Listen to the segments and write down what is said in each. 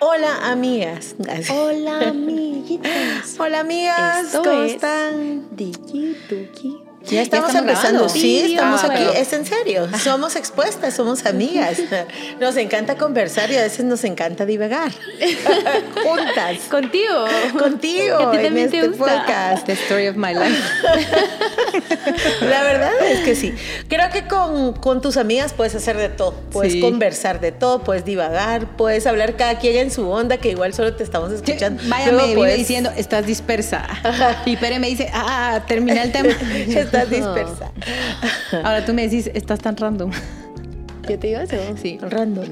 Hola amigas. Hola amiguitas. Hola amigas, Esto ¿cómo es están? Digi Duki. Ya estamos, estamos empezando. grabando. Sí, Sí, estamos ah, aquí. Es en serio. Somos expuestas, somos amigas. Nos encanta conversar y a veces nos encanta divagar. Juntas. Contigo. Contigo Que a ti en también te este gusta. podcast. The story of my life. La verdad es que sí. Creo que con, con tus amigas puedes hacer de todo. Puedes Sí. conversar de todo, puedes divagar, puedes hablar cada quien en su onda, que igual solo te estamos escuchando. Vaya, me vive puedes- diciendo, estás dispersa. Y Pere me dice, ah, terminé el tema. Estás dispersa. Ahora tú me decís, estás tan random. Yo te digo eso. Sí, Random.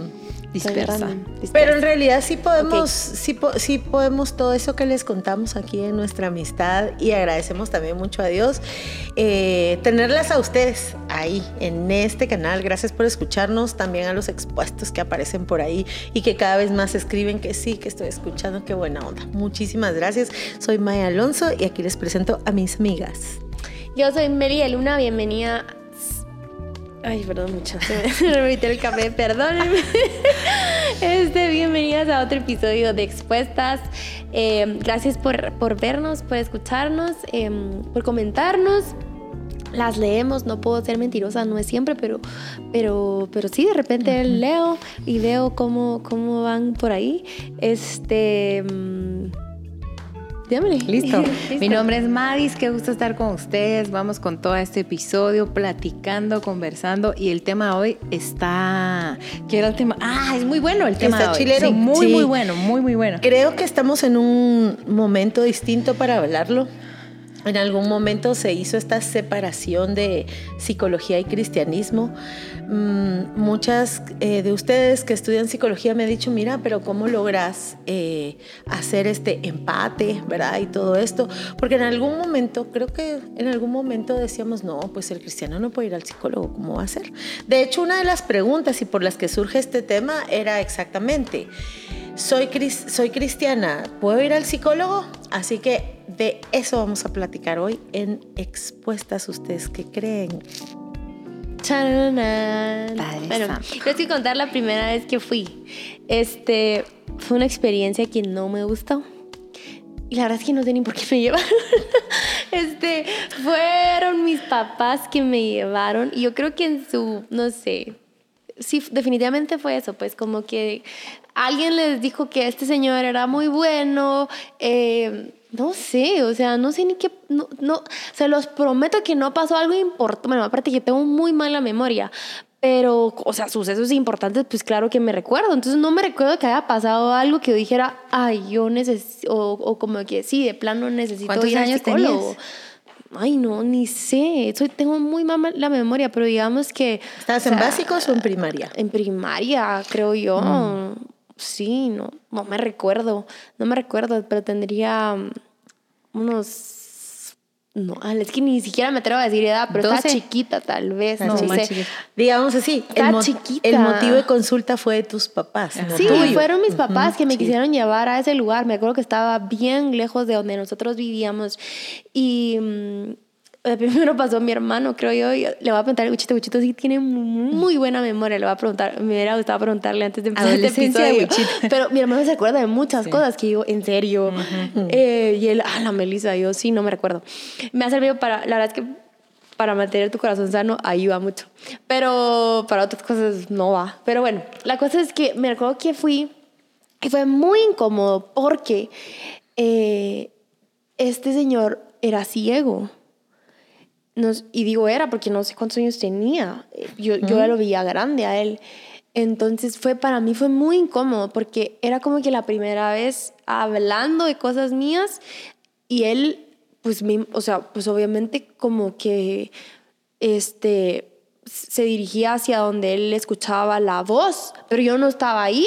dispersa. Random, dispersa. Pero en realidad sí podemos, sí, po- sí podemos todo eso que les contamos aquí en nuestra amistad y agradecemos también mucho a Dios eh, tenerlas a ustedes ahí en este canal. Gracias por escucharnos, también a los expuestos que aparecen por ahí y que cada vez más escriben que sí, que estoy escuchando, qué buena onda. Muchísimas gracias. Soy Maya Alonso y aquí les presento a mis amigas. Yo soy Meli de Luna, bienvenida. Ay, perdón mucho. Se me- el café, perdónenme. Este, bienvenidas a otro episodio de Expuestas. Eh, gracias por, por vernos, por escucharnos, eh, por comentarnos. Las leemos, no puedo ser mentirosa, no es siempre, pero, pero, pero sí, de repente leo y veo cómo, cómo van por ahí. Este. Démosle. Listo. Mi nombre es Madis, qué gusto estar con ustedes. Vamos con todo este episodio, platicando, conversando. Y el tema de hoy está. ¿Qué era el tema? Ah, es muy bueno el tema. Está de hoy. chilero. Sí, muy, Sí. muy bueno, muy, muy bueno. Creo que estamos en un momento distinto para hablarlo. En algún momento se hizo esta separación de psicología y cristianismo. Mm, muchas eh, de ustedes que estudian psicología me han dicho, mira, pero ¿cómo logras eh, hacer este empate, verdad? Y todo esto. Porque en algún momento, creo que en algún momento decíamos, no, pues el cristiano no puede ir al psicólogo, ¿cómo va a ser? De hecho, una de las preguntas y por las que surge este tema era exactamente, soy, soy cristiana, ¿puedo ir al psicólogo? Así que de eso vamos a platicar hoy en Expuestas Ustedes que creen. Bueno, les voy a contar la primera vez que fui. Este, fue una experiencia que no me gustó. Y la verdad es que no sé ni por qué me llevaron. Este, fueron mis papás que me llevaron. Y yo creo que en su, no sé, sí, definitivamente fue eso, pues como que alguien les dijo que este señor era muy bueno, eh, no sé, o sea, no sé ni qué, no, no, se los prometo que no pasó algo importante, bueno, aparte que tengo muy mala memoria, pero, o sea, sucesos importantes, pues claro que me recuerdo, entonces no me recuerdo que haya pasado algo que yo dijera, ay, yo necesito, o, o como que sí, de plano necesito ¿Cuántos ir años psicólogo. tenías? Ay, no, ni sé. Soy, tengo muy mala la memoria, pero digamos que. ¿Estabas o en sea, básicos o en primaria? En primaria, creo yo. Sí, no, no me recuerdo. No me recuerdo, pero tendría unos. No, es que ni siquiera me atrevo a decir edad, pero estaba 12. chiquita tal vez. No, No, más sé. chiquita. Digamos así, el, Está mo- chiquita. el motivo de consulta fue de tus papás. Sí, tuyo. fueron mis papás que me sí. quisieron llevar a ese lugar. Me acuerdo que estaba bien lejos de donde nosotros vivíamos. Y mm, primero pasó mi hermano, creo yo. y le voy a preguntar a Wichito. Wichito sí tiene muy buena memoria. Le voy a preguntar. Me hubiera gustado preguntarle antes de empezar este episodio. Pero mi hermano se acuerda de muchas Sí. cosas que yo, en serio. Eh, y él, ah, la Melissa, yo sí, no me recuerdo. Me ha servido para, la verdad es que para mantener tu corazón sano ayuda mucho. Pero para otras cosas no va. Pero bueno, la cosa es que me recuerdo que fui y fue muy incómodo porque eh, este señor era ciego. Nos- y digo era porque no sé cuántos años tenía. Eh, Yo, yo ya lo veía grande a él. Entonces fue para mí fue muy incómodo porque era como que la primera vez hablando de cosas mías y él pues me- o sea, pues obviamente como que este se dirigía hacia donde él escuchaba la voz, pero yo no estaba ahí.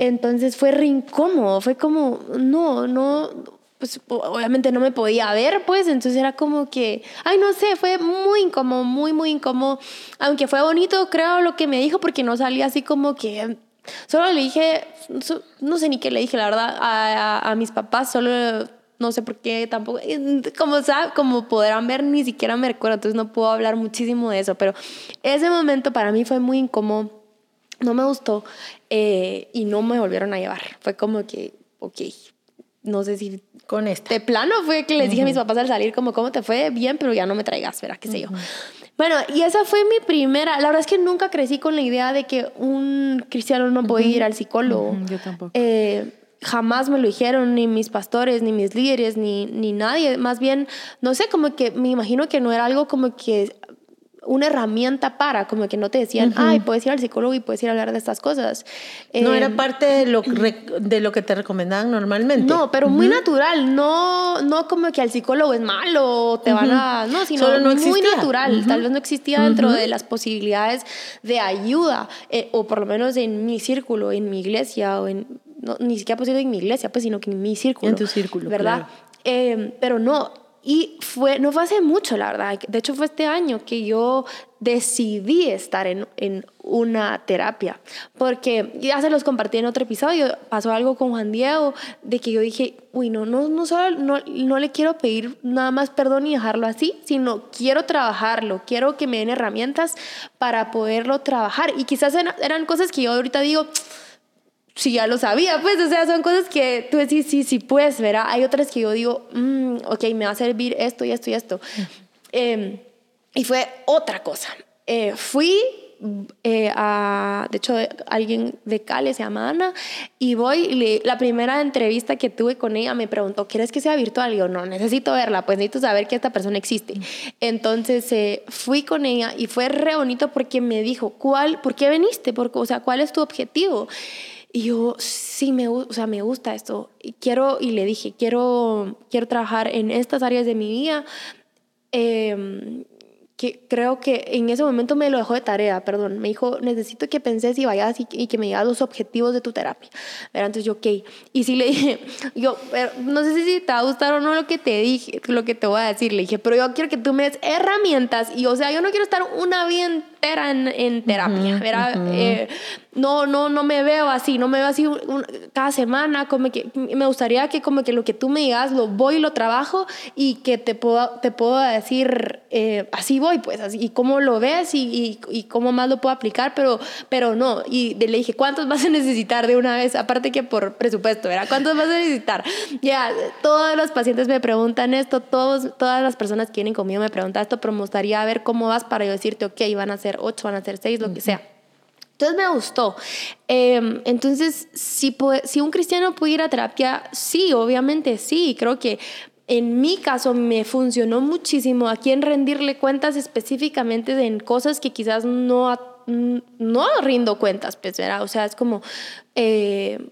Entonces fue re incómodo, fue como, no, no, pues obviamente no me podía ver, pues, entonces era como que, ay, no sé, fue muy incómodo, muy, muy incómodo. Aunque fue bonito, creo, lo que me dijo, porque no salía así como que, solo le dije, no sé ni qué le dije, la verdad, a, a- a mis papás, solo no sé por qué tampoco, como, sabe, como podrán ver, ni siquiera me recuerdo, entonces no puedo hablar muchísimo de eso, pero ese momento para mí fue muy incómodo no me gustó eh, y no me volvieron a llevar. Fue como que, ok, no sé si con este. De plano fue que les dije a mis papás al salir como, ¿cómo te fue? Bien, pero ya no me traigas, ¿verdad? ¿Qué sé yo? Bueno, y esa fue mi primera. La verdad es que nunca crecí con la idea de que un cristiano no puede ir al psicólogo. Yo tampoco. Eh, jamás me lo dijeron, ni mis pastores, ni mis líderes, ni, ni nadie. Más bien, no sé, como que me imagino que no era algo como que una herramienta para, como que no te decían, ay, puedes ir al psicólogo y puedes ir a hablar de estas cosas. No era Eh, parte de lo, de lo que te recomendaban normalmente. No, pero muy natural, no, no como que al psicólogo es malo, te van a, no, sino Solo no muy natural, tal vez no existía dentro de las posibilidades de ayuda, eh, o por lo menos en mi círculo, en mi iglesia, o en, no, ni siquiera posible en mi iglesia, pues, sino que en mi círculo. En tu círculo, ¿verdad? claro. Eh, pero no, y fue, no fue hace mucho, la verdad. De hecho, fue este año que yo decidí estar en, en una terapia. Porque ya se los compartí en otro episodio. Pasó algo con Juan Diego de que yo dije, uy, no, no, no solo no, no le quiero pedir nada más perdón y dejarlo así, sino quiero trabajarlo. Quiero que me den herramientas para poderlo trabajar. Y quizás eran, eran cosas que yo ahorita digo, si ya lo sabía, pues, o sea, son cosas que tú decís, sí, sí, puedes, ¿verdad? Hay otras que yo digo, mm, ok, me va a servir esto y esto y esto. Eh, y fue otra cosa. Eh, fui eh, a, de hecho, alguien de Cali se llama Ana, y voy, y la primera entrevista que tuve con ella me preguntó, ¿quieres que sea virtual? Y yo, no, necesito verla, pues necesito saber que esta persona existe. Entonces eh, fui con ella y fue re bonito porque me dijo, ¿cuál, ¿por qué viniste? Porque, o sea, ¿cuál es tu objetivo? Y yo, sí, me, o sea, me gusta esto. Y quiero, y le dije, quiero, quiero trabajar en estas áreas de mi vida. Eh, que creo que en ese momento me lo dejó de tarea, perdón. Me dijo, necesito que penses y vayas y, que me digas los objetivos de tu terapia. ¿Verdad? Entonces yo, ok. Y sí le dije, yo, pero no sé si te va a gustar o no lo que te dije, lo que te voy a decir. Le dije, pero yo quiero que tú me des herramientas. Y o sea, yo no quiero estar una vida entera en, en terapia, ¿verdad? Eh, no, no, no me veo así, no me veo así un- un- cada semana, como que me gustaría que como que lo que tú me digas lo voy y lo trabajo y que te puedo, te puedo decir, eh, así voy, pues, así, y cómo lo ves y, y, y cómo más lo puedo aplicar, pero, pero no. Y le dije, ¿cuántos vas a necesitar de una vez? Aparte que por presupuesto, ¿verdad? ¿Cuántos vas a necesitar? Ya, todos los pacientes me preguntan esto, todos, todas las personas que vienen conmigo me preguntan esto, pero me gustaría ver cómo vas para yo decirte, ok, van a ser ocho, van a ser seis, lo que sea. Entonces me gustó. Eh, entonces, si, puede- si un cristiano puede ir a terapia, sí, obviamente sí. Creo que en mi caso me funcionó muchísimo a quien rendirle cuentas específicamente en cosas que quizás no, no rindo cuentas, pues, ¿verdad? O sea, es como... eh,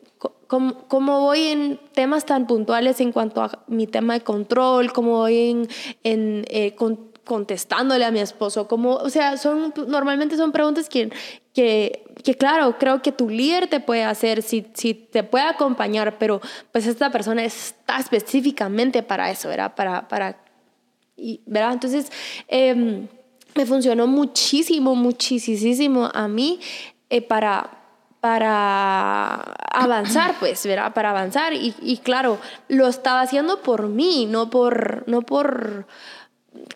cómo, cómo voy en temas tan puntuales en cuanto a mi tema de control, cómo voy en, en, eh, con- contestándole a mi esposo, como, o sea, son, normalmente son preguntas que, que, que, claro, creo que tu líder te puede hacer, si, si te puede acompañar, pero pues esta persona está específicamente para eso, ¿verdad? Para, para, y, ¿verdad? Entonces, eh, me funcionó muchísimo, muchísimo a mí eh, para, para avanzar, pues, ¿verdad? Para avanzar. Y, y claro, lo estaba haciendo por mí, no por, no por,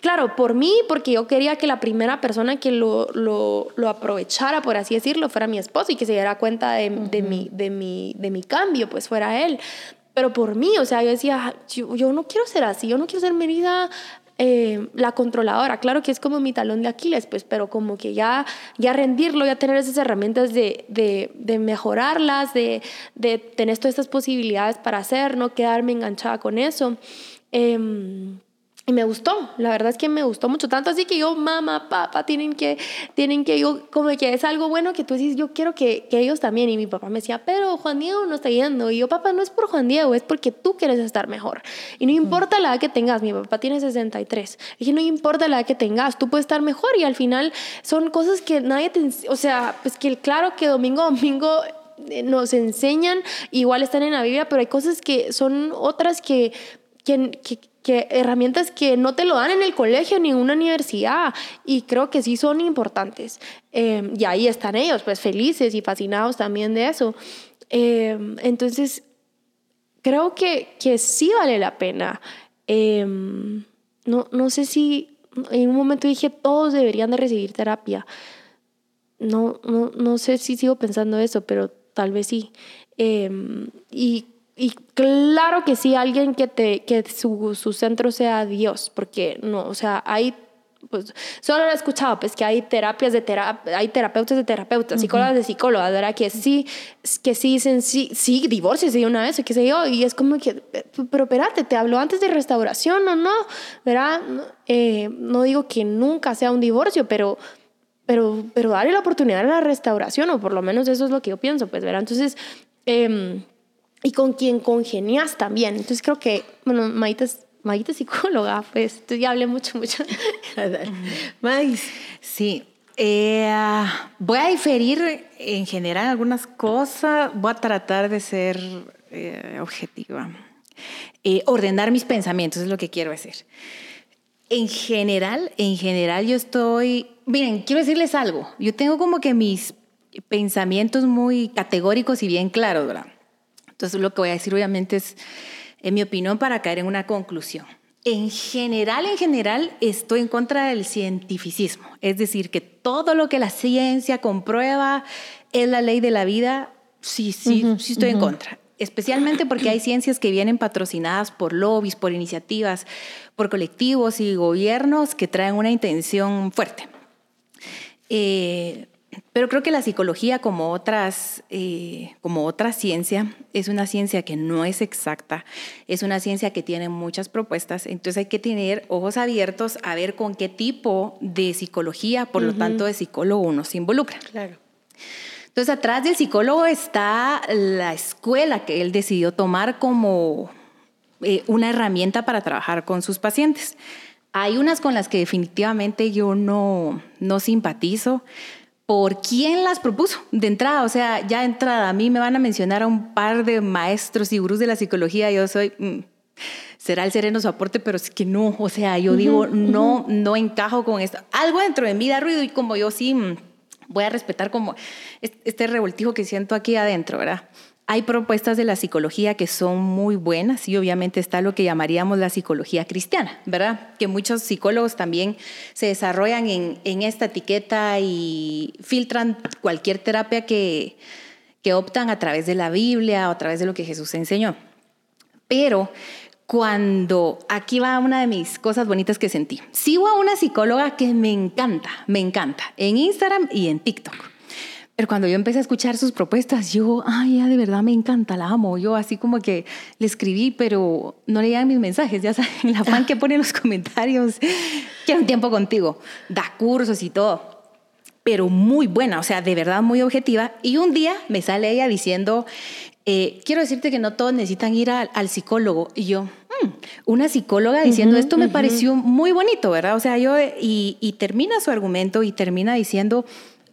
claro, por mí, porque yo quería que la primera persona que lo, lo, lo aprovechara, por así decirlo, fuera mi esposo y que se diera cuenta de, de, mi, de, mi, de mi cambio, pues fuera él. Pero por mí, o sea, yo decía, yo, yo no quiero ser así, yo no quiero ser Merida eh, la controladora. Claro que es como mi talón de Aquiles, pues, pero como que ya, ya rendirlo, ya tener esas herramientas de, de, de mejorarlas, de, de tener todas estas posibilidades para hacer, no quedarme enganchada con eso. Eh, y me gustó, la verdad es que me gustó mucho, tanto así que yo, mamá, papá, tienen que, tienen que, yo, como que es algo bueno que tú dices, yo quiero que, que ellos también, y mi papá me decía, pero Juan Diego no está yendo, y yo, papá, no es por Juan Diego, es porque tú quieres estar mejor, y no importa la edad que tengas, mi papá tiene 63, y dije, no importa la edad que tengas, tú puedes estar mejor, y al final son cosas que nadie te, o sea, pues que claro que domingo, a domingo eh, nos enseñan, igual están en la Biblia, pero hay cosas que son otras que, que, que, que herramientas que no te lo dan en el colegio ni en una universidad y creo que sí son importantes. Eh, y ahí están ellos, pues felices y fascinados también de eso. Eh, entonces, creo que, que sí vale la pena. Eh, no, no sé si en un momento dije todos deberían de recibir terapia. no, no, no sé si sigo pensando eso, pero tal vez sí. Em, y, y, claro que sí, alguien que, te, que su, su centro sea Dios, porque no, o sea, hay pues solo he escuchado pues que hay terapias de terapia, hay terapeutas de terapeutas, psicólogas de psicólogas, ¿verdad? Que sí, que sí dicen sí, sí, divorcio sí una vez, qué sé yo, y es como que, pero espérate, te habló antes de restauración o no, ¿verdad? Eh, no digo que nunca sea un divorcio, pero, pero, pero darle la oportunidad a la restauración, o por lo menos eso es lo que yo pienso, pues, ¿verdad? Entonces, eh, y con quien congenias también. Entonces creo que, bueno, Maite es Maguita psicóloga, pues tú ya hablé mucho, mucho. Magis. Sí. Eh, voy a diferir en general algunas cosas. Voy a tratar de ser eh, objetiva. Eh, ordenar mis pensamientos es lo que quiero decir. En general, en general yo estoy... Miren, quiero decirles algo. Yo tengo como que mis pensamientos muy categóricos y bien claros, ¿verdad? Entonces lo que voy a decir obviamente es en mi opinión, para caer en una conclusión. En general, en general, estoy en contra del cientificismo. Es decir, que todo lo que la ciencia comprueba es la ley de la vida, sí, sí, sí estoy en contra. Especialmente porque hay ciencias que vienen patrocinadas por lobbies, por iniciativas, por colectivos y gobiernos que traen una intención fuerte. Eh, pero creo que la psicología, como otras, eh, como otra ciencia, es una ciencia que no es exacta, es una ciencia que tiene muchas propuestas, entonces hay que tener ojos abiertos a ver con qué tipo de psicología, por lo tanto, de psicólogo uno se involucra. Claro. Entonces, atrás del psicólogo está la escuela que él decidió tomar como eh, una herramienta para trabajar con sus pacientes. Hay unas con las que definitivamente yo no, no simpatizo por quién las propuso de entrada. O sea, ya de entrada, a mí me van a mencionar a un par de maestros y gurús de la psicología. Yo soy, mm, será el sereno su aporte, pero es que no. O sea, yo digo, no, no encajo con esto. Algo dentro de mí da ruido y como yo sí mm, voy a respetar como este revoltijo que siento aquí adentro, ¿verdad? Hay propuestas de la psicología que son muy buenas y obviamente está lo que llamaríamos la psicología cristiana, ¿verdad? Que muchos psicólogos también se desarrollan en, esta etiqueta y filtran cualquier terapia que, que optan a través de la Biblia o a través de lo que Jesús enseñó. Pero cuando aquí va una de mis cosas bonitas que sentí. Sigo a una psicóloga que me encanta, me encanta, en Instagram y en TikTok. Pero cuando yo empecé a escuchar sus propuestas, yo, ay, ya de verdad me encanta, la amo. Yo así como que le escribí, pero no leían mis mensajes, ya saben, la fan que pone en los comentarios, quiero un tiempo contigo, da cursos y todo. Pero muy buena, o sea, de verdad muy objetiva. Y un día me sale ella diciendo, eh, quiero decirte que no todos necesitan ir al psicólogo. Y yo, mm, una psicóloga diciendo esto me pareció muy bonito, ¿verdad? O sea, yo, y, y termina su argumento y termina diciendo,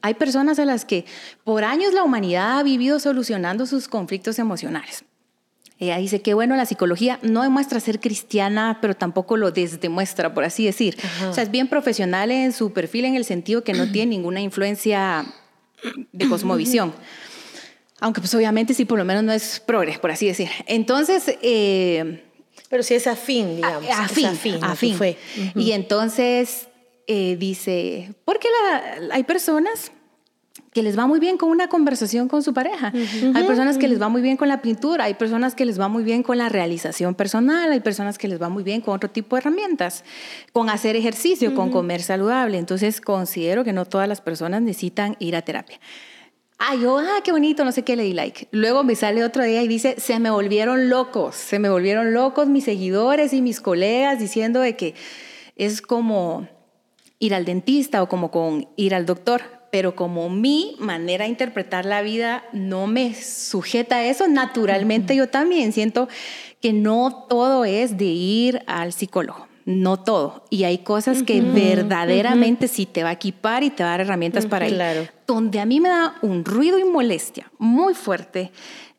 hay personas a las que por años la humanidad ha vivido solucionando sus conflictos emocionales. Ella dice que bueno, la psicología no demuestra ser cristiana, pero tampoco lo desdemuestra, por así decir. O sea, es bien profesional en su perfil en el sentido que no tiene ninguna influencia de cosmovisión. Aunque pues obviamente sí, por lo menos no es progres, por así decir. Entonces... Eh, pero sí es afín, digamos. Afín, afín. afín. Fue. Y entonces eh, dice, porque hay personas que les va muy bien con una conversación con su pareja. Hay personas que les va muy bien con la pintura, hay personas que les va muy bien con la realización personal, hay personas que les va muy bien con otro tipo de herramientas, con hacer ejercicio, con comer saludable. Entonces considero que no todas las personas necesitan ir a terapia. Ah, yo, ah, qué bonito, no sé qué le di like. Luego me sale otro día y dice, se me volvieron locos, se me volvieron locos mis seguidores y mis colegas diciendo de que es como ir al dentista o como con ir al doctor pero como mi manera de interpretar la vida no me sujeta a eso, naturalmente yo también siento que no todo es de ir al psicólogo. No todo. Y hay cosas que verdaderamente sí te va a equipar y te va a dar herramientas para ir. Donde a mí me da un ruido y molestia muy fuerte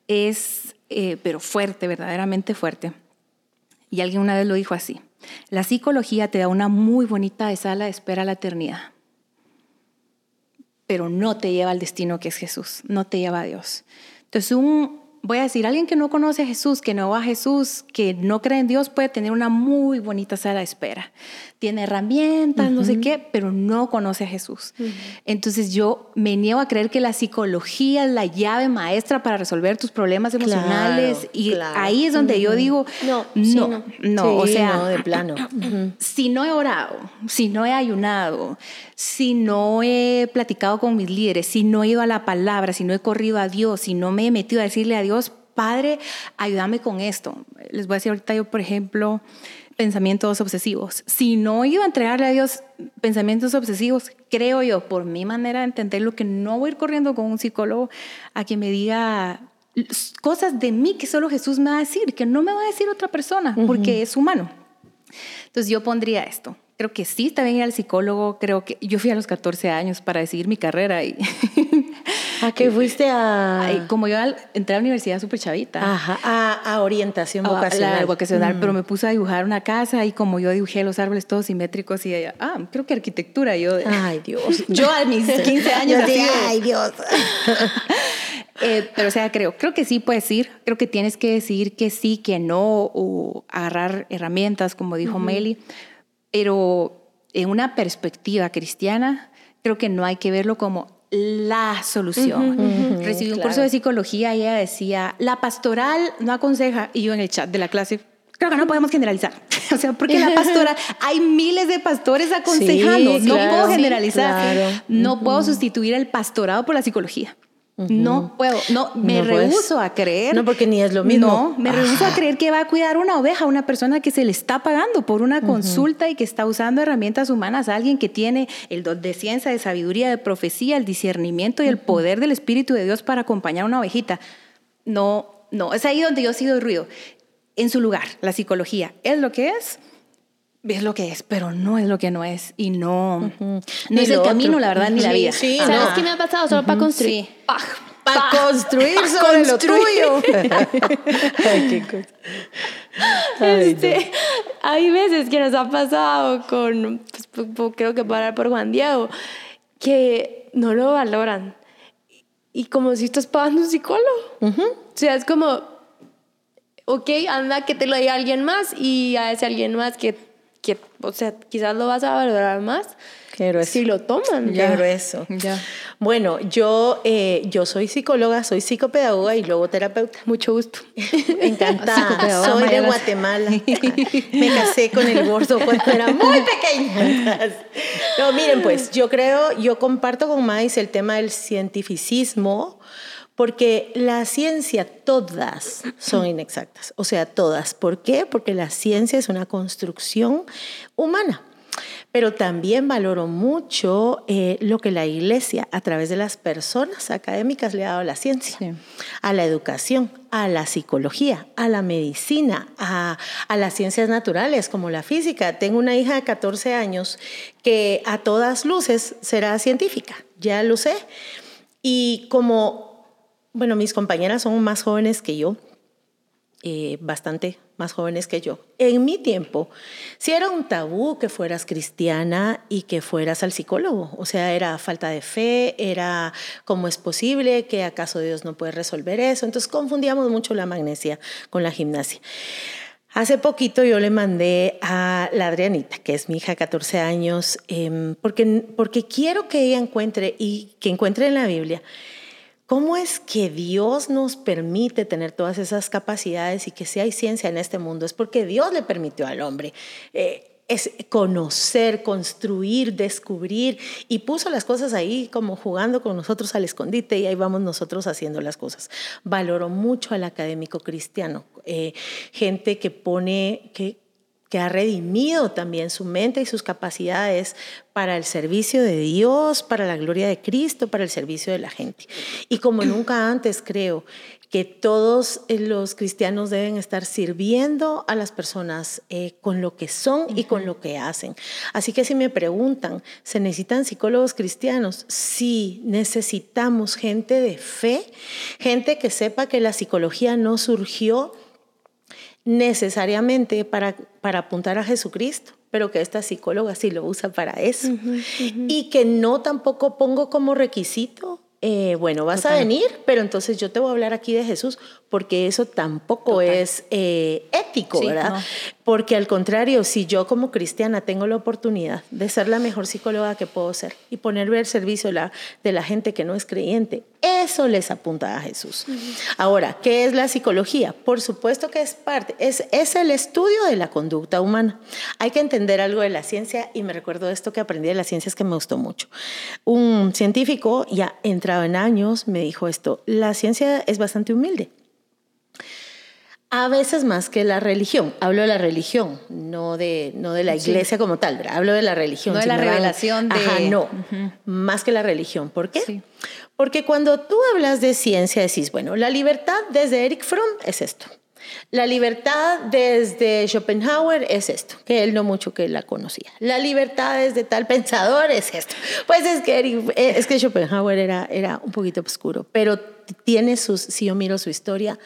es, eh, pero fuerte, verdaderamente fuerte. Y alguien una vez lo dijo así. La psicología te da una muy bonita sala de espera a la eternidad pero no te lleva al destino que es Jesús, no te lleva a Dios. Entonces, un voy a decir, alguien que no conoce a Jesús, que no va a Jesús, que no cree en Dios, puede tener una muy bonita sala de espera. Tiene herramientas, no sé qué, pero no conoce a Jesús. Entonces yo me niego a creer que la psicología es la llave maestra para resolver tus problemas emocionales. y ahí es donde yo digo, no, no, no, o sea, de plano. Si no he orado, si no he ayunado, si no he platicado con mis líderes, si no he ido a la palabra, si no he corrido a Dios, si no me he metido a decirle a Dios, Padre, ayúdame con esto. Les voy a decir ahorita yo, por ejemplo, pensamientos obsesivos. Si no iba a entregarle a Dios pensamientos obsesivos, creo yo, por mi manera de entenderlo, que no voy a ir corriendo con un psicólogo a que me diga cosas de mí que solo Jesús me va a decir, que no me va a decir otra persona, porque es humano. Entonces yo pondría esto creo que sí bien ir al psicólogo. Creo que yo fui a los 14 años para decidir mi carrera y. ¿A qué fuiste a.? como yo entré a la universidad súper chavita. Ajá, a, orientación vocacional. A, vocacional, mm. pero me puse a dibujar una casa y como yo dibujé los árboles todos simétricos y ella, ah, creo que arquitectura. Yo, ay, Dios. yo a mis 15 años. así, ay, Dios. Eh, pero o sea, creo, creo que sí puedes ir, creo que tienes que decir que sí, que no, o agarrar herramientas, como dijo Meli, pero en una perspectiva cristiana, creo que no hay que verlo como la solución. Recibí un curso de psicología y ella decía, la pastoral no aconseja, y yo en el chat de la clase, creo que no podemos generalizar. o sea, porque la pastoral, hay miles de pastores aconsejando, no puedo generalizar, no puedo sustituir el pastorado por la psicología. No puedo, no, me rehuso a creer. No, porque ni es lo mismo. No, me rehuso a creer que va a cuidar una oveja, una persona que se le está pagando por una consulta y que está usando herramientas humanas, alguien que tiene el don de ciencia, de sabiduría, de profecía, el discernimiento y el poder del Espíritu de Dios para acompañar a una ovejita. No, no, es ahí donde yo he sido ruido. En su lugar, la psicología es lo que es, es lo que es, pero no es lo que no es y no, no es el camino, la verdad, ni la vida. Sí, ¿Sabes qué me ha pasado? Solo para construir. Para construir sobre lo tuyo. Ay, qué cosa. Este, hay veces que nos ha pasado con, pues, creo que para por Juan Diego, que no lo valoran. Y como si estás pagando un psicólogo. O sea, es como, ok, anda que te lo diga alguien más y a ese alguien más que que, o sea, quizás lo vas a valorar más si lo toman. Ya. Qué grueso. Ya. Bueno, yo, eh, yo soy psicóloga, soy psicopedagoga y luego terapeuta. Mucho gusto. Encantada. soy de Guatemala. Me casé con el gordo cuando era muy pequeña. No, miren, pues yo creo, yo comparto con Mais el tema del cientificismo porque la ciencia, todas son inexactas, o sea, todas. ¿Por qué? Porque la ciencia es una construcción humana. Pero también valoro mucho eh, lo que la iglesia, a través de las personas académicas, le ha dado a la ciencia, a la educación, a la psicología, a la medicina, a, a, las ciencias naturales como la física. Tengo una hija de 14 años que a todas luces será científica, ya lo sé. Y como bueno, mis compañeras son más jóvenes que yo, eh, bastante más jóvenes que yo. En mi tiempo, sí era un tabú que fueras cristiana y que fueras al psicólogo. O sea, era falta de fe, era cómo es posible, que acaso Dios no puede resolver eso. Entonces confundíamos mucho la magnesia con la gimnasia. Hace poquito yo le mandé a la Adrianita, que es mi hija, 14 años, em, porque, porque quiero que ella encuentre y que encuentre en la Biblia ¿Cómo es que Dios nos permite tener todas esas capacidades y que si hay ciencia en este mundo? Es porque Dios le permitió al hombre. Eh, es conocer, construir, descubrir y puso las cosas ahí como jugando con nosotros al escondite y ahí vamos nosotros haciendo las cosas. Valoro mucho al académico cristiano, eh, gente que pone, que, que ha redimido también su mente y sus capacidades para el servicio de Dios, para la gloria de Cristo, para el servicio de la gente. Y como nunca antes creo que todos eh, los cristianos deben estar sirviendo a las personas eh, con lo que son y con lo que hacen. Así que si me preguntan, ¿se necesitan psicólogos cristianos? Sí, necesitamos gente de fe, gente que sepa que la psicología no surgió necesariamente para, para apuntar a Jesucristo, pero que esta psicóloga sí lo usa para eso. Y que no tampoco pongo como requisito eh, bueno, vas a venir, pero entonces yo te voy a hablar aquí de Jesús, porque eso tampoco es eh, ético, ¿verdad? Porque al contrario, si yo como cristiana tengo la oportunidad de ser la mejor psicóloga que puedo ser y ponerme al servicio la, de la gente que no es creyente, eso les apunta a Jesús. Ahora, ¿qué es la psicología? Por supuesto que es parte, es, es el estudio de la conducta humana. Hay que entender algo de la ciencia y me recuerdo esto que aprendí de las ciencias que me gustó mucho. Un científico ya en años me dijo esto, la ciencia es bastante humilde. A veces más que la religión. Hablo de la religión, no de, no de la iglesia como tal. Hablo de la religión. No de la revelación de... Ajá, no. Más que la religión. ¿Por qué? Porque cuando tú hablas de ciencia decís, bueno, la libertad desde Eric Fromm es esto. La libertad desde Schopenhauer es esto, que él no mucho que la conocía. La libertad desde tal pensador es esto. Pues es que, eh, es que Schopenhauer era, era un poquito oscuro, pero tiene sus, si yo miro su historia,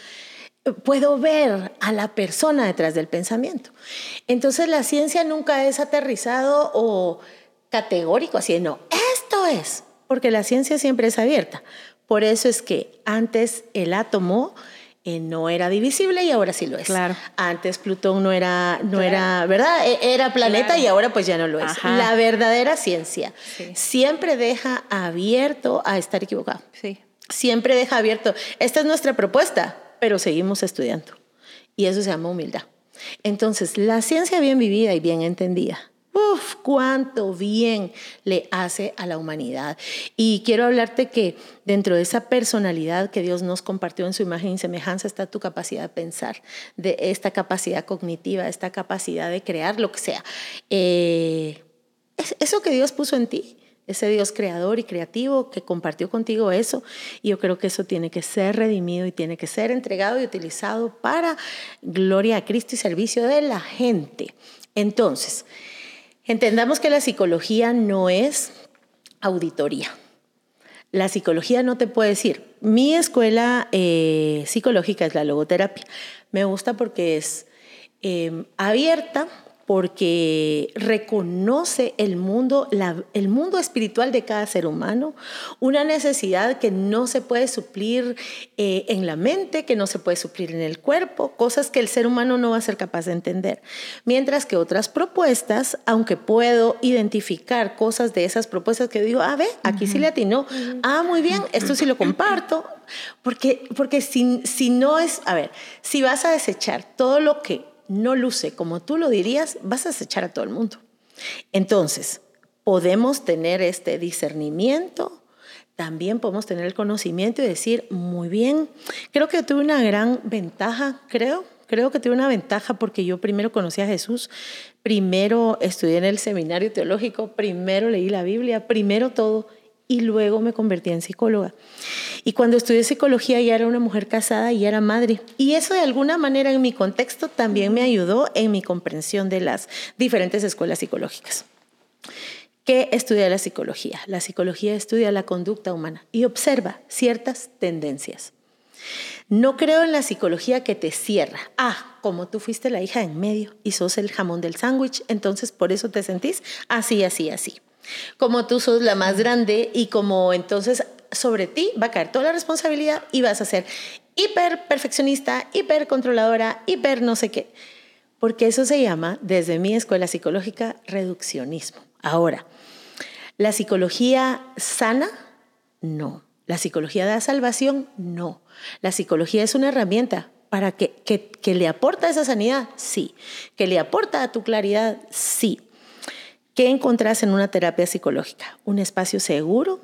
puedo ver a la persona detrás del pensamiento. Entonces la ciencia nunca es aterrizado o categórico, así no, esto es, porque la ciencia siempre es abierta. Por eso es que antes el átomo eh, no era divisible y ahora sí lo es. Claro. Antes Plutón no era, no era ¿verdad? E, era planeta y ahora pues ya no lo es. La verdadera ciencia siempre deja abierto a estar equivocado. Sí. Siempre deja abierto. Esta es nuestra propuesta pero seguimos estudiando. Y eso se llama humildad. Entonces, la ciencia bien vivida y bien entendida, uff, cuánto bien le hace a la humanidad. Y quiero hablarte que dentro de esa personalidad que Dios nos compartió en su imagen y semejanza está tu capacidad de pensar, de esta capacidad cognitiva, esta capacidad de crear lo que sea. Eh, eso que Dios puso en ti ese Dios creador y creativo que compartió contigo eso. Y yo creo que eso tiene que ser redimido y tiene que ser entregado y utilizado para gloria a Cristo y servicio de la gente. Entonces, entendamos que la psicología no es auditoría. La psicología no te puede decir, mi escuela eh, psicológica es la logoterapia. Me gusta porque es eh, abierta porque reconoce el mundo, el mundo espiritual de cada ser humano, una necesidad que no se puede suplir eh, en la mente, que no se puede suplir en el cuerpo, cosas que el ser humano no va a ser capaz de entender. Mientras que otras propuestas, aunque puedo identificar cosas de esas propuestas que digo, ah, ve, aquí sí le atinó, ah, muy bien, esto sí lo comparto, porque, porque si, si no es, a ver, si vas a desechar todo lo que no luce como tú lo dirías, vas a acechar a todo el mundo. Entonces, podemos tener este discernimiento, también podemos tener el conocimiento y decir, muy bien, creo que tuve una gran ventaja, creo, creo que tuve una ventaja porque yo primero conocí a Jesús, primero estudié en el seminario teológico, primero leí la Biblia, primero todo, y luego me convertí en psicóloga. Y cuando estudié psicología ya era una mujer casada y era madre. Y eso de alguna manera en mi contexto también me ayudó en mi comprensión de las diferentes escuelas psicológicas. ¿Qué estudia la psicología? La psicología estudia la conducta humana y observa ciertas tendencias. No creo en la psicología que te cierra. Ah, como tú fuiste la hija en medio y sos el jamón del sándwich, entonces por eso te sentís así, así, así. Como tú sos la más grande y como entonces sobre ti va a caer toda la responsabilidad y vas a ser hiper perfeccionista, hiper controladora, hiper no sé qué. Porque eso se llama, desde mi escuela psicológica, reduccionismo. Ahora, ¿la psicología sana? No. ¿La psicología da salvación? No. La psicología es una herramienta para que, que, que le aporta esa sanidad, sí. Que le aporta a tu claridad, sí. ¿Qué encontrás en una terapia psicológica? Un espacio seguro,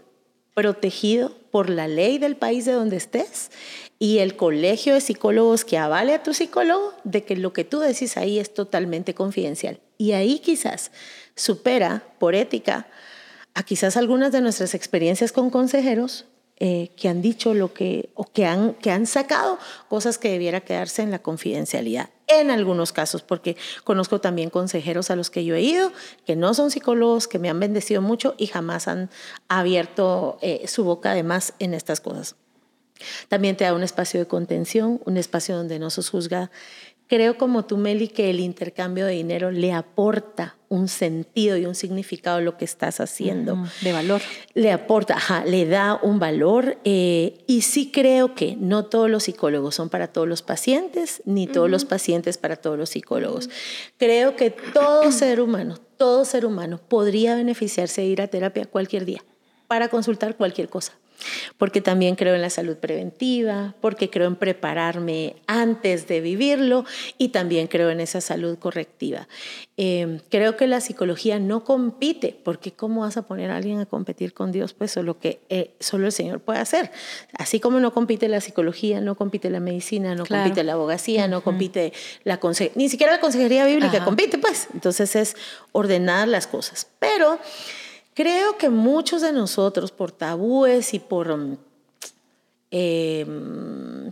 protegido por la ley del país de donde estés y el colegio de psicólogos que avale a tu psicólogo de que lo que tú decís ahí es totalmente confidencial. Y ahí quizás supera por ética a quizás algunas de nuestras experiencias con consejeros eh, que han dicho lo que, o que han, que han sacado cosas que debiera quedarse en la confidencialidad, en algunos casos, porque conozco también consejeros a los que yo he ido, que no son psicólogos, que me han bendecido mucho y jamás han abierto eh, su boca además en estas cosas. También te da un espacio de contención, un espacio donde no se juzga Creo como tú, Meli, que el intercambio de dinero le aporta un sentido y un significado a lo que estás haciendo. de valor. Le aporta, ajá, le da un valor. eh, y sí creo que no todos los psicólogos son para todos los pacientes, ni todos los pacientes para todos los psicólogos. Creo que todo ser humano, todo ser humano podría beneficiarse de ir a terapia cualquier día para consultar cualquier cosa porque también creo en la salud preventiva, porque creo en prepararme antes de vivirlo y también creo en esa salud correctiva. Eh, creo que la psicología no compite, porque ¿cómo vas a poner a alguien a competir con Dios? Pues solo que eh, solo el Señor puede hacer. Así como no compite la psicología, no compite la medicina, no Claro. compite la abogacía, no compite la conse- ni siquiera la consejería bíblica Ajá. compite, pues. Entonces es ordenar las cosas. Pero Creo que muchos de nosotros, por tabúes y por, mm, eh,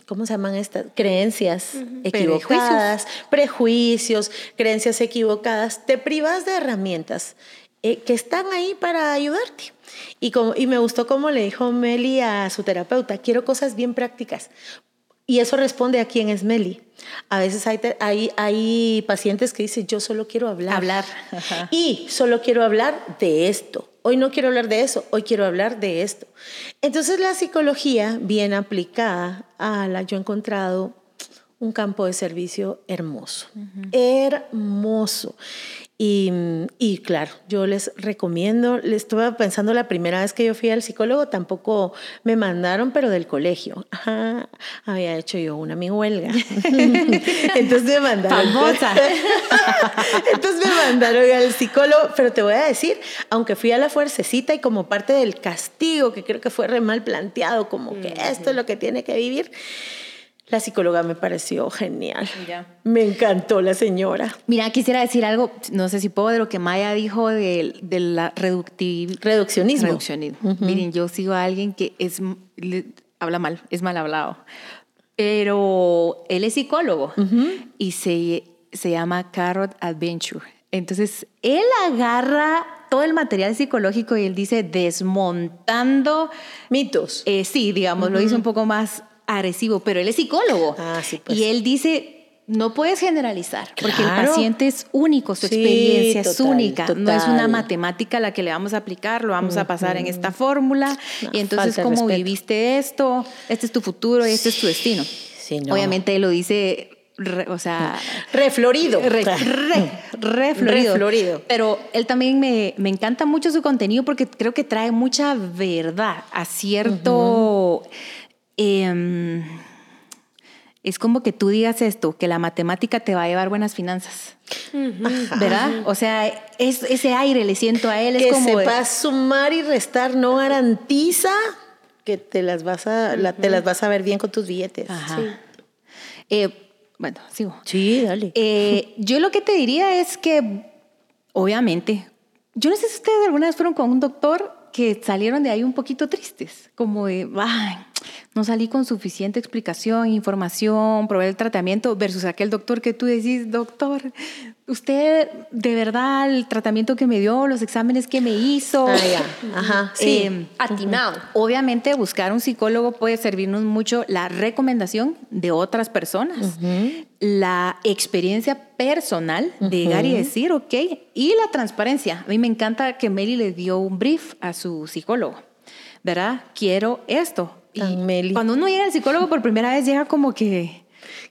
¿cómo se llaman estas? Creencias equivocadas, prejuicios, creencias equivocadas, te privas de herramientas eh, que están ahí para ayudarte. Y, como, y me gustó como le dijo Meli a su terapeuta, quiero cosas bien prácticas. Y eso responde a quién es Meli. A veces hay, hay, hay pacientes que dicen, yo solo quiero hablar. Hablar. Ajá. Y solo quiero hablar de esto. Hoy no quiero hablar de eso, hoy quiero hablar de esto. Entonces la psicología, bien aplicada a la, yo he encontrado un campo de servicio hermoso, hermoso. Y, y claro, yo les recomiendo, les estuve pensando la primera vez que yo fui al psicólogo, tampoco me mandaron, pero del colegio. Ajá, había hecho yo una mi huelga. Entonces me mandaron. Famosa. Entonces me mandaron al psicólogo, pero te voy a decir, aunque fui a la fuercecita y como parte del castigo, que creo que fue re mal planteado, como que esto es lo que tiene que vivir, la psicóloga me pareció genial. Mira. Me encantó la señora. Mira, quisiera decir algo, no sé si puedo, de lo que Maya dijo de, de la. Reduccionismo. Reduccionismo. Miren, yo sigo a alguien que es, le- habla mal, es mal hablado, pero él es psicólogo y se, se llama Carrot Adventure. Entonces, él agarra todo el material psicológico y él dice desmontando, Mitos. eh, sí, digamos, lo dice un poco más agresivo, pero él es psicólogo. Ah, sí, pues. Y él dice, no puedes generalizar, porque el paciente es único, su Sí, experiencia es total, única, no es una matemática la que le vamos a aplicar, lo vamos a pasar en esta fórmula, No, y entonces como viviste esto, este es tu futuro y este es tu destino. Sí, no. Obviamente él lo dice, re- o sea, Reflorido. Re, re, re florido. Re florido. Pero él también me, me encanta mucho su contenido porque creo que trae mucha verdad a cierto... em, es como que tú digas esto, que la matemática te va a llevar buenas finanzas. ¿Verdad? O sea, es, ese aire le siento a él. Es que como de- sepas sumar y restar no garantiza que te las vas a, la- te las vas a ver bien con tus billetes. Ajá. Eh, bueno, sigo. Sí, dale. Eh, yo lo que te diría es que, obviamente, yo no sé si ustedes alguna vez fueron con un doctor que salieron de ahí un poquito tristes, como de, "Ay, no salí con suficiente explicación, información, probé el tratamiento, versus aquel doctor que tú decís, doctor, usted de verdad el tratamiento que me dio, los exámenes que me hizo. Ah, ya. Ajá, sí. Eh, Atinado. Obviamente buscar un psicólogo puede servirnos mucho la recomendación de otras personas, la experiencia personal de llegar y decir, ok, y la transparencia. A mí me encanta que Meli le dio un brief a su psicólogo, ¿verdad? Quiero esto. Y Tan Meli. cuando uno llega al psicólogo por primera vez llega como que...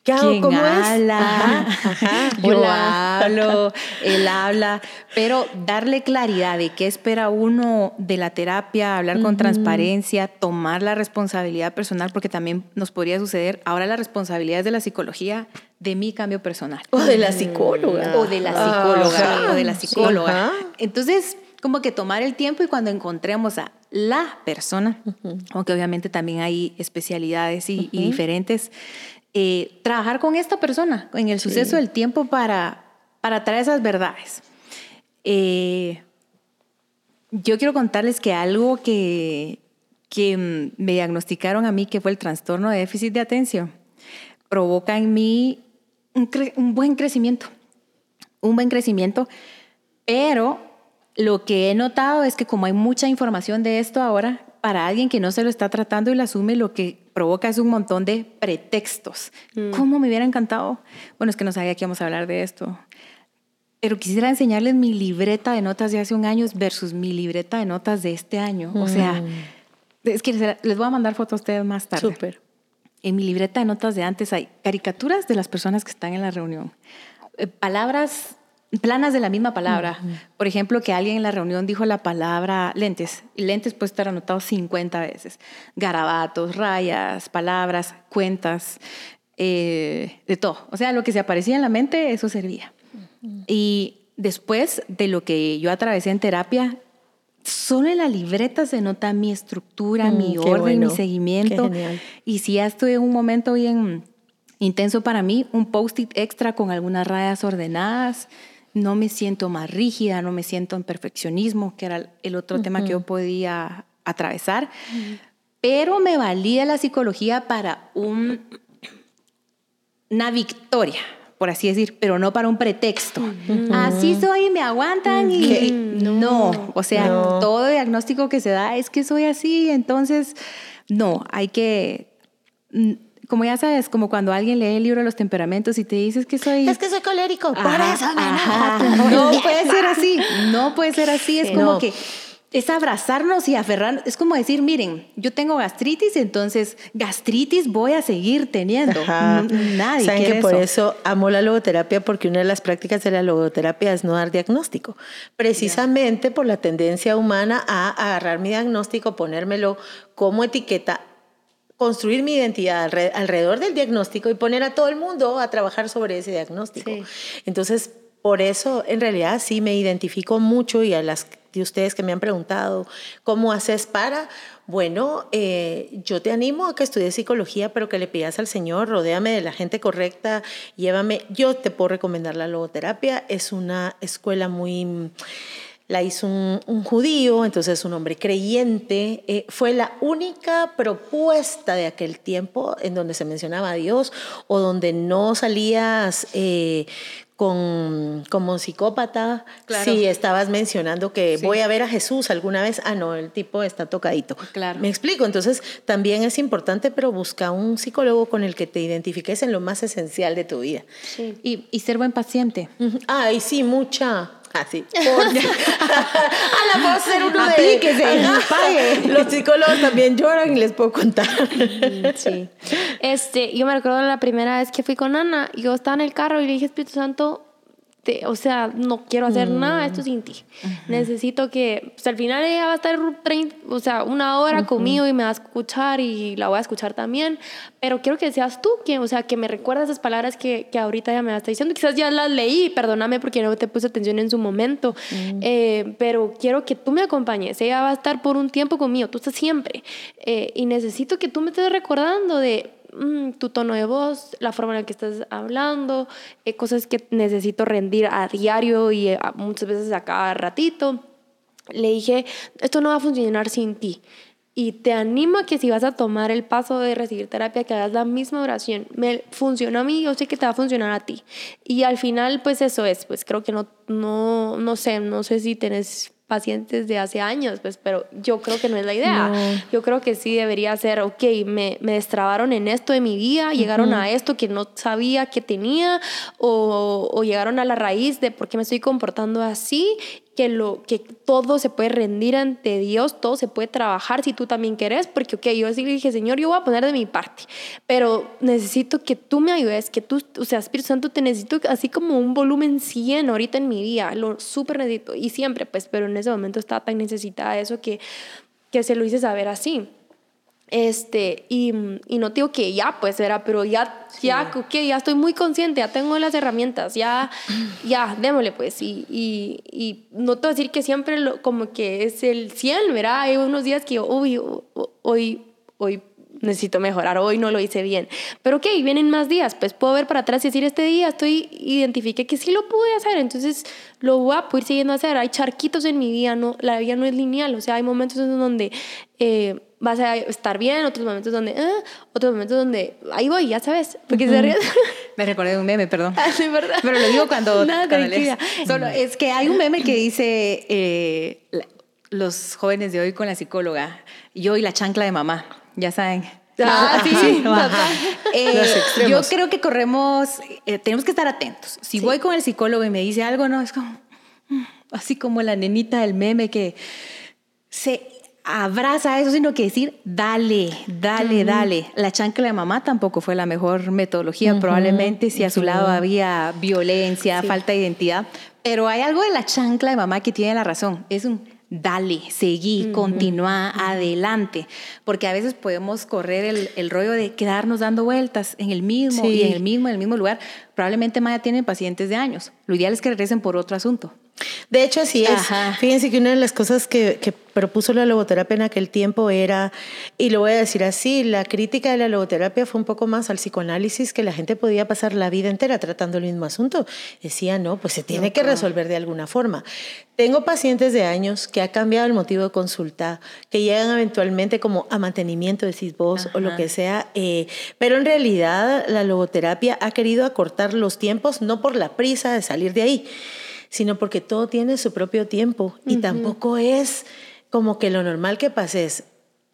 ¿Qué hago? ¿Quién ¿Cómo es? habla? Ajá, ajá. Yo Hola. hablo, él habla, pero darle claridad de qué espera uno de la terapia, hablar con transparencia, tomar la responsabilidad personal, porque también nos podría suceder ahora la responsabilidad es de la psicología de mi cambio personal. O de la psicóloga. O de la psicóloga, o de la psicóloga. Entonces, como que tomar el tiempo y cuando encontremos a la persona, aunque obviamente también hay especialidades y, y diferentes, eh, trabajar con esta persona en el suceso del tiempo para, para traer esas verdades. Eh, yo quiero contarles que algo que, que me diagnosticaron a mí, que fue el trastorno de déficit de atención, provoca en mí un buen crecimiento, un buen crecimiento, pero lo que he notado es que como hay mucha información de esto ahora, para alguien que no se lo está tratando y lo asume, lo que provoca es un montón de pretextos. Mm. ¿Cómo me hubiera encantado? Bueno, es que no sabía que íbamos a hablar de esto. Pero quisiera enseñarles mi libreta de notas de hace un año versus mi libreta de notas de este año. O sea, es que les- les voy a mandar fotos a ustedes más tarde. Súper. En mi libreta de notas de antes hay caricaturas de las personas que están en la reunión. Eh, palabras planas de la misma palabra. Por ejemplo, que alguien en la reunión dijo la palabra lentes. Y lentes puede estar anotado 50 veces. Garabatos, rayas, palabras, cuentas, eh, de todo. O sea, lo que se aparecía en la mente, eso servía. Y después de lo que yo atravesé en terapia, solo en la libreta se nota mi estructura, Mm, mi orden, bueno. mi seguimiento. Y si ya estoy en un momento bien intenso para mí, un post-it extra con algunas rayas ordenadas. No me siento más rígida, no me siento en perfeccionismo, que era el otro tema que yo podía atravesar. Pero me valía la psicología para un, una victoria, por así decir, pero no para un pretexto. Así soy, me aguantan y no. O sea, No. todo diagnóstico que se da es que soy así, entonces no, hay que como ya sabes, como cuando alguien lee el libro de los temperamentos y te dices que soy Es que soy colérico, por eso me ajá. No puede ser así, no puede ser así. Es Sí. como No. que es abrazarnos y aferrarnos. Es como decir, miren, yo tengo gastritis, entonces gastritis voy a seguir teniendo. Ajá. Nadie Saben quiere que por eso. eso amo la logoterapia porque una de las prácticas de la logoterapia es no dar diagnóstico. Precisamente por la tendencia humana a agarrar mi diagnóstico, ponérmelo como etiqueta, construir mi identidad alre- alrededor del diagnóstico y poner a todo el mundo a trabajar sobre ese diagnóstico. Sí. Entonces, por eso en realidad sí me identifico mucho y a las de ustedes que me han preguntado, ¿cómo haces para? Bueno, eh, yo te animo a que estudies psicología, pero que le pidas al Señor, rodéame de la gente correcta, llévame, yo te puedo recomendar la logoterapia, es una escuela muy... La hizo un, un judío, entonces un hombre creyente. eh, fue la única propuesta de aquel tiempo en donde se mencionaba a Dios o donde no salías eh, con, como psicópata. Claro. Si estabas mencionando que Sí. voy a ver a Jesús alguna vez, ah, no, el tipo está tocadito. Claro. Me explico. Entonces, también es importante, pero busca un psicólogo con el que te identifiques en lo más esencial de tu vida. Sí. Y, y ser buen paciente. Ay, sí, mucha. Ah, sí. Por... a la puedo ser uno de... Aplíquese, Ajá. pague. Los psicólogos también lloran y les puedo contar. Sí. Este, yo me recuerdo la primera vez que fui con Ana, yo estaba en el carro y le dije, Espíritu Santo, te- o sea, no quiero hacer nada de esto sin ti. Necesito que, pues al final ella va a estar 30, o sea, una hora conmigo y me va a escuchar y la voy a escuchar también, pero quiero que seas tú quien, o sea, que me recuerdas esas palabras que, que ahorita ya me está diciendo. Quizás ya las leí, perdóname porque no te puse atención en su momento, Eh, pero quiero que tú me acompañes. Ella va a estar por un tiempo conmigo, tú estás siempre. Eh, y necesito que tú me estés recordando de mm, tu tono de voz, la forma en la que estás hablando, eh, cosas que necesito rendir a diario y eh, muchas veces a cada ratito. Le dije, esto no va a funcionar sin ti. Y te animo a que si vas a tomar el paso de recibir terapia, que hagas la misma oración. Me funcionó a mí, yo sé que te va a funcionar a ti. Y al final, pues eso es, pues creo que no, no, no sé, no sé si tenés pacientes de hace años, pues, pero yo creo que no es la idea. No. Yo creo que sí debería ser, ok, me, me destrabaron en esto de mi vida, llegaron a esto que no sabía que tenía, o, o llegaron a la raíz de por qué me estoy comportando así, que, lo, que todo se puede rendir ante Dios, todo se puede trabajar si tú también querés, porque, ok, yo sí le dije, Señor, yo voy a poner de mi parte, pero necesito que tú me ayudes, que tú, o sea, Espíritu Santo, te necesito así como un volumen 100 ahorita en mi vida, lo súper necesito, y siempre, pues, pero en ese momento estaba tan necesitada eso que, que se lo hice saber así. Este, y, y no digo que ya, pues era, pero ya, ya, que ya estoy muy consciente, ya tengo las herramientas, ya, ya, démosle pues. Y, y, y no te voy a decir que siempre lo, como que es el 100, ¿verdad? Hay unos días que, uy, hoy, hoy necesito mejorar, hoy no lo hice bien. Pero ok, vienen más días, pues puedo ver para atrás y decir, este día estoy, identifiqué que sí lo pude hacer, entonces lo voy a poder siguiendo a hacer. Hay charquitos en mi vida, no, la vida no es lineal, o sea, hay momentos en donde eh, vas a estar bien, otros momentos donde, ah, otros momentos donde, ahí voy, ya sabes, porque se ríe. Me recordé de un meme, perdón. Ah, sí, ¿verdad? Pero lo digo cuando... Nada, cuando tranquila. Solo es que hay un meme que dice eh, los jóvenes de hoy con la psicóloga, yo y la chancla de mamá. Ya saben, Ah, sí, eh, yo creo que corremos, eh, tenemos que estar atentos. Si voy con el psicólogo y me dice algo, no, es como, mm, así como la nenita del meme que se abraza eso, sino que decir, dale, dale, dale. La chancla de mamá tampoco fue la mejor metodología, probablemente si a su lado había violencia, falta de identidad, pero hay algo de la chancla de mamá que tiene la razón, es un dale, seguí, continúa, adelante, porque a veces podemos correr el, el, rollo de quedarnos dando vueltas en el mismo y en el mismo, en el mismo lugar. Probablemente Maya tiene pacientes de años. Lo ideal es que regresen por otro asunto. De hecho, así es. Fíjense que una de las cosas que, que, propuso la logoterapia en aquel tiempo era, y lo voy a decir así, la crítica de la logoterapia fue un poco más al psicoanálisis, que la gente podía pasar la vida entera tratando el mismo asunto. Decía, no, pues se tiene que resolver de alguna forma. Tengo pacientes de años que ha cambiado el motivo de consulta, que llegan eventualmente como a mantenimiento, decís vos, o lo que sea, eh, pero en realidad la logoterapia ha querido acortar los tiempos, no por la prisa de salir de ahí, sino porque todo tiene su propio tiempo y tampoco es como que lo normal que pases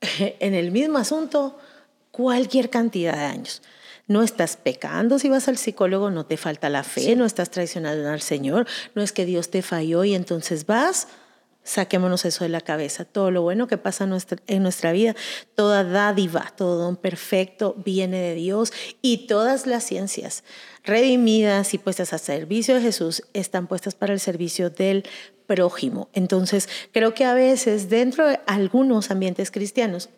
en el mismo asunto cualquier cantidad de años. No estás pecando si vas al psicólogo, no te falta la fe, no estás traicionando al Señor, no es que Dios te falló y entonces vas. Saquémonos eso de la cabeza. Todo lo bueno que pasa en nuestra, en nuestra vida, toda dádiva, todo don perfecto viene de Dios y todas las ciencias redimidas y puestas a servicio de Jesús están puestas para el servicio del prójimo. Entonces, creo que a veces dentro de algunos ambientes cristianos,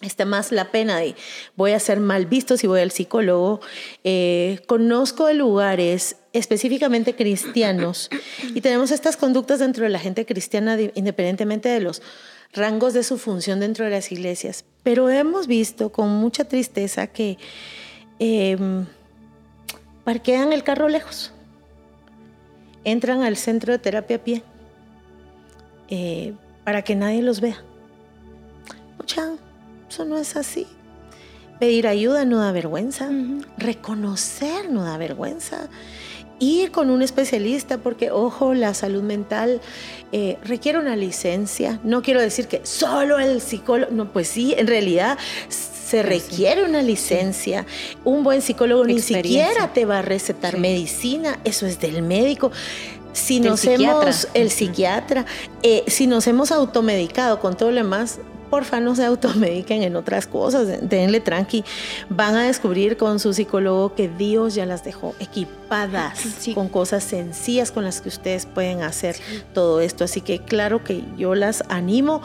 está más la pena de voy a ser mal visto si voy al psicólogo. Eh, conozco lugares específicamente cristianos y tenemos estas conductas dentro de la gente cristiana independientemente de los rangos de su función dentro de las iglesias. Pero hemos visto con mucha tristeza que... Em, parquean el carro lejos, entran al centro de terapia a pie eh, para que nadie los vea. Mucha, eso no es así. Pedir ayuda no da vergüenza, reconocer no da vergüenza, ir con un especialista, porque ojo, la salud mental eh, requiere una licencia. No quiero decir que solo el psicólogo, no, pues sí, en realidad se requiere una licencia. Un buen psicólogo ni siquiera te va a recetar medicina, eso es del médico. Si nos hemos, el psiquiatra, eh, si nos hemos automedicado con todo lo demás, porfa no se automediquen en otras cosas, denle tranqui. Van a descubrir con su psicólogo que Dios ya las dejó equipadas con cosas sencillas con las que ustedes pueden hacer todo esto. Así que claro que yo las animo,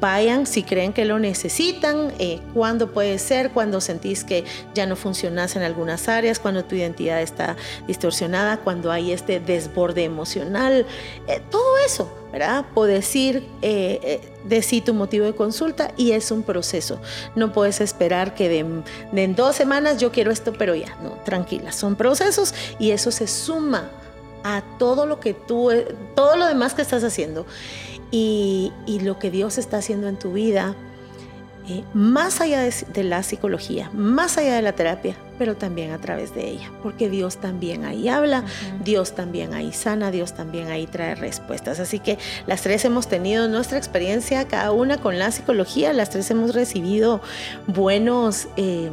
vayan si creen que lo necesitan, eh, cuando puede ser, cuando sentís que ya no funcionas en algunas áreas, cuando tu identidad está distorsionada, cuando hay este desborde emocional, eh, todo eso ¿verdad? Puedes ir, eh, eh, decir tu motivo de consulta y es un proceso. No puedes esperar que de, en dos semanas yo quiero esto, pero ya, no, tranquila, son procesos y eso se suma a todo lo que tú, eh, todo lo demás que estás haciendo y, y lo que Dios está haciendo en tu vida eh, más allá de, la psicología, más allá de la terapia, pero también a través de ella, porque Dios también ahí habla, Dios también ahí sana, Dios también ahí trae respuestas. Así que las tres hemos tenido nuestra experiencia, cada una con la psicología, las tres hemos recibido buenos... Eh,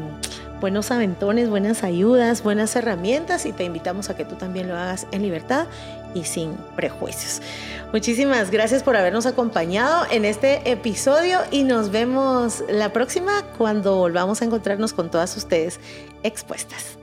buenos aventones, buenas ayudas, buenas herramientas y te invitamos a que tú también lo hagas en libertad y sin prejuicios. Muchísimas gracias por habernos acompañado en este episodio y nos vemos la próxima cuando volvamos a encontrarnos con todas ustedes expuestas.